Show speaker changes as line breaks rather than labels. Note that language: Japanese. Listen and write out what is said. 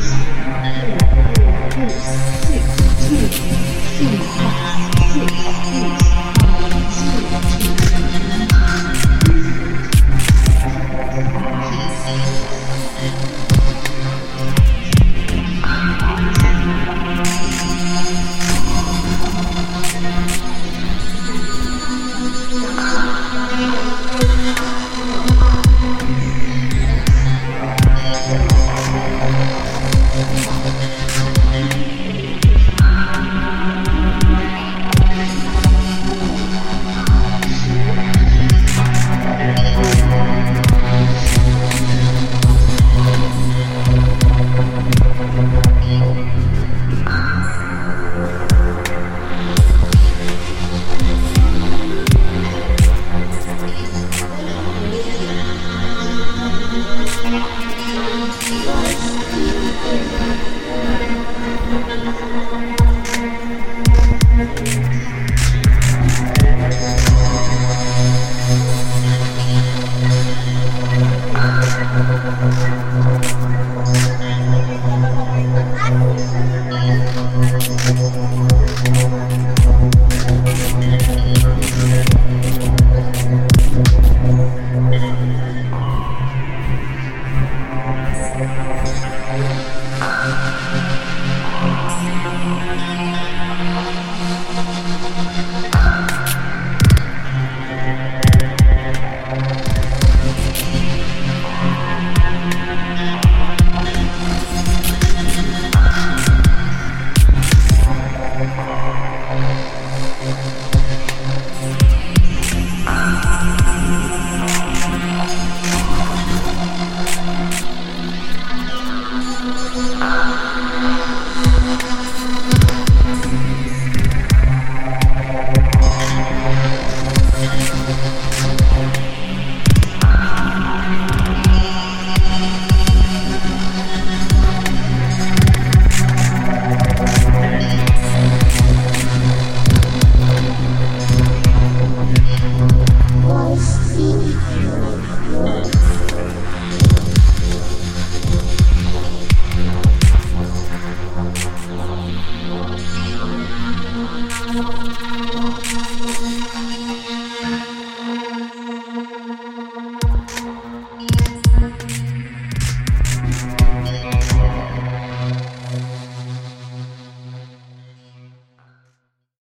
six, two, six, two, six, six. I'm Thank you.